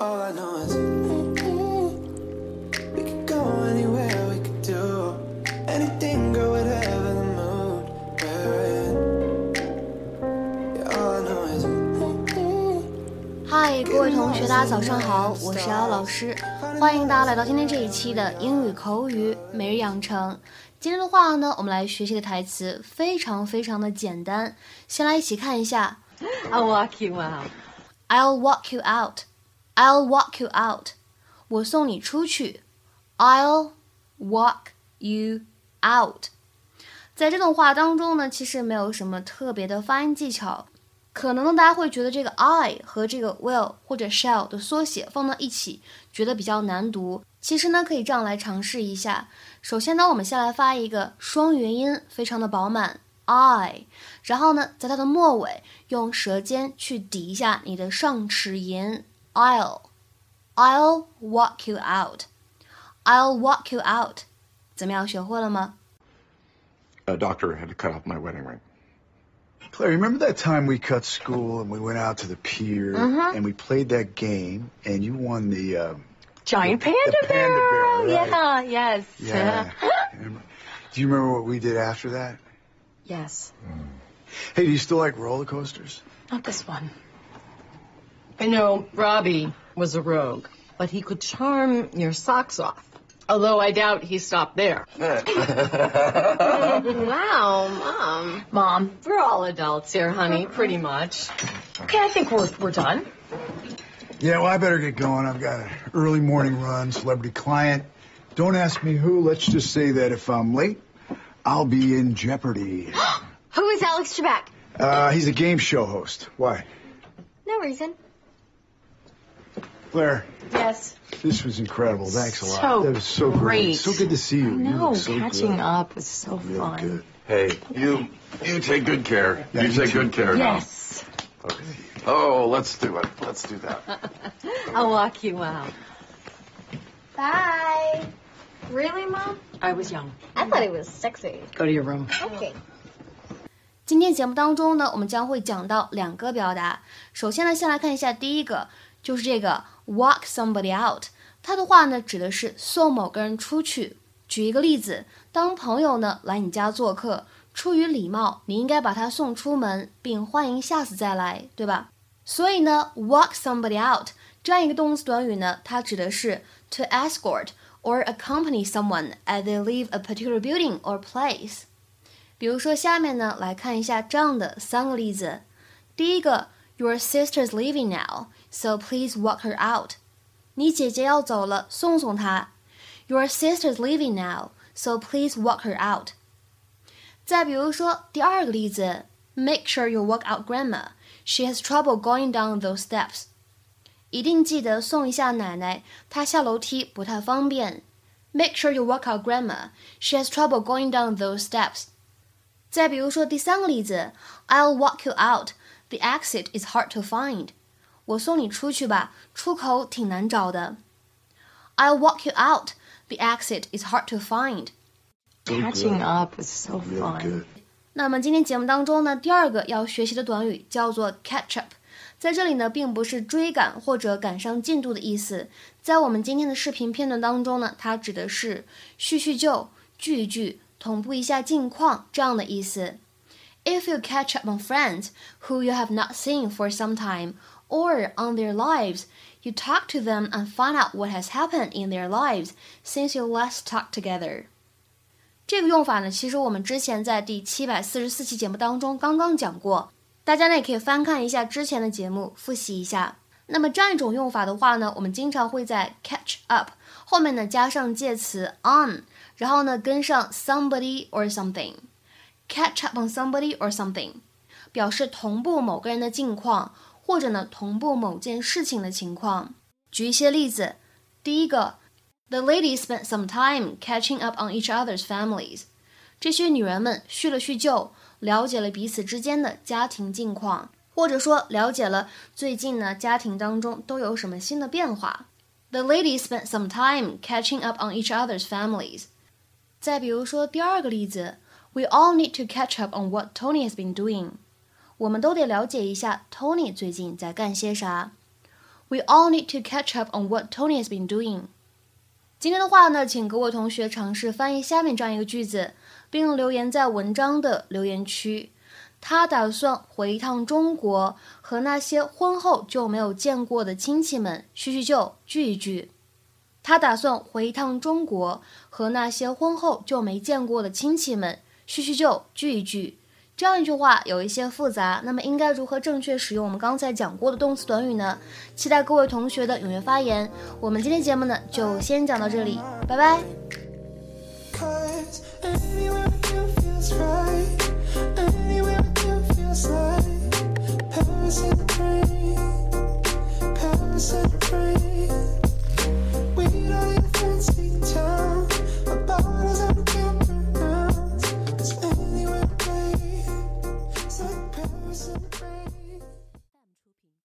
All I know is we could go anywhere, we could do anything, girl, whatever the mood we're in. Yeah, all I know is 嗨，各位同学，大家早上好，我是姚老师，欢迎大家来到今天这一期的英语口语每日养成。今天的话呢，我们来学习的台词非常非常的简单，先来一起看一下。I'll walk you out. I'll walk you out. I'll walk you out. 我送你出去。I'll walk you out. 在这段话当中呢，其实没有什么特别的发音技巧。可能呢，大家会觉得这个 I 和这个 will 或者 shall 的缩写放到一起，觉得比较难读。其实呢，可以这样来尝试一下。首先呢，我们先来发一个双元音，非常的饱满。I，然后呢，在它的末尾用舌尖去抵一下你的上齿龈。I'll，I'll walk you out，I'll walk you out，怎么样？学会了吗？ A doctor had to cut off my wedding ring. Claire, remember that time we cut school and we went out to the pier and we played that game and you won the uh, Giant The- panda, the panda bear. bear, Yeah, right. yes. yeah. Remember- Do you remember what we did after that? yes. Hey, do you still like roller coasters? Not this one. I know Robbie was a rogue, but he could charm your socks off. Although I doubt he stopped there. wow, Mom. Mom, we're all adults here, honey, pretty much. Okay, I think we're, we're done. Yeah, well, I better get going. I've got an early morning run, celebrity client. Don't ask me who. Let's just say that if I'm late, I'll be in jeopardy. Who is Alex Trebek? Uh, he's a game show host. Why? No reason. Claire, Yes. this was incredible. Thanks a lot. So that was so great. great. So good to see you. You No, look so catching good. up was so Really fun. good. Hey, you you take good care. Yeah, you you take too. good care Yes. now. Okay. Oh, let's do it. Let's do that. I'll walk you out. Bye. Really, Mom? I was young. I thought it was sexy. Go to your room. Okay. 今天节目当中呢，我们将会讲到两个表达。首先呢，先来看一下第一个，就是这个 walk somebody out。它的话呢，指的是送某个人出去。举一个例子，当朋友呢来你家做客，出于礼貌，你应该把他送出门，并欢迎下次再来，对吧？所以呢，walk somebody out 这样一个动词短语呢，它指的是 to escort or accompany someone as they leave a particular building or place。比如说，下面呢来看一下这样的三个例子。第一个 ，Your sister's leaving now, so please walk her out。你姐姐要走了，送送她。Your sister's leaving now, so please walk her out。再比如说第二个例子，Make sure you walk out Grandma. She has trouble going down those steps. 一定记得送一下奶奶，她下楼梯不太方便。Make sure you walk out Grandma. She has trouble going down those steps. 再比如说第三个例子，I'll walk you out. The exit is hard to find. 我送你出去吧，出口挺难找的。I'll walk you out. The exit is hard to find. Catching up was so fun. 那么今天节目当中呢，第二个要学习的短语叫做 catch up，在这里呢，并不是追赶或者赶上进度的意思，在我们今天的视频片段当中呢，它指的是叙叙旧、聚一聚、同步一下近况这样的意思。If you catch up on friends who you have not seen for some time or on their lives, you talk to them and find out what has happened in their lives since you last talked together. 这个用法呢，其实我们之前在第七百四十四期节目当中刚刚讲过，大家呢也可以翻看一下之前的节目，复习一下。那么这样一种用法的话呢，我们经常会在 catch up 后面呢加上介词 on，然后呢跟上 somebody or something。 Catch up on somebody or something，表示同步某个人的近况，或者呢同步某件事情的情况。举一些例子，第一个，The ladies spent some time catching up on each other's families。这些女人们叙了叙旧，了解了彼此之间的家庭近况，或者说了解了最近呢家庭当中都有什么新的变化。The ladies spent some time catching up on each other's families。再比如说第二个例子，We all need to catch up on what Tony has been doing。我们都得了解一下 Tony 最近在干些啥。We all need to catch up on what Tony has been doing. 今天的话呢，请各位同学尝试翻译下面这样一个句子，并留言在文章的留言区。他打算回一趟中国，和那些婚后就没有见过的亲戚们叙叙旧、聚一聚。他打算回一趟中国，和那些婚后就没见过的亲戚们叙叙旧、聚一聚。这样一句话有一些复杂，那么应该如何正确使用我们刚才讲过的动词短语呢？期待各位同学的踊跃发言。我们今天节目呢就先讲到这里，拜拜。Paris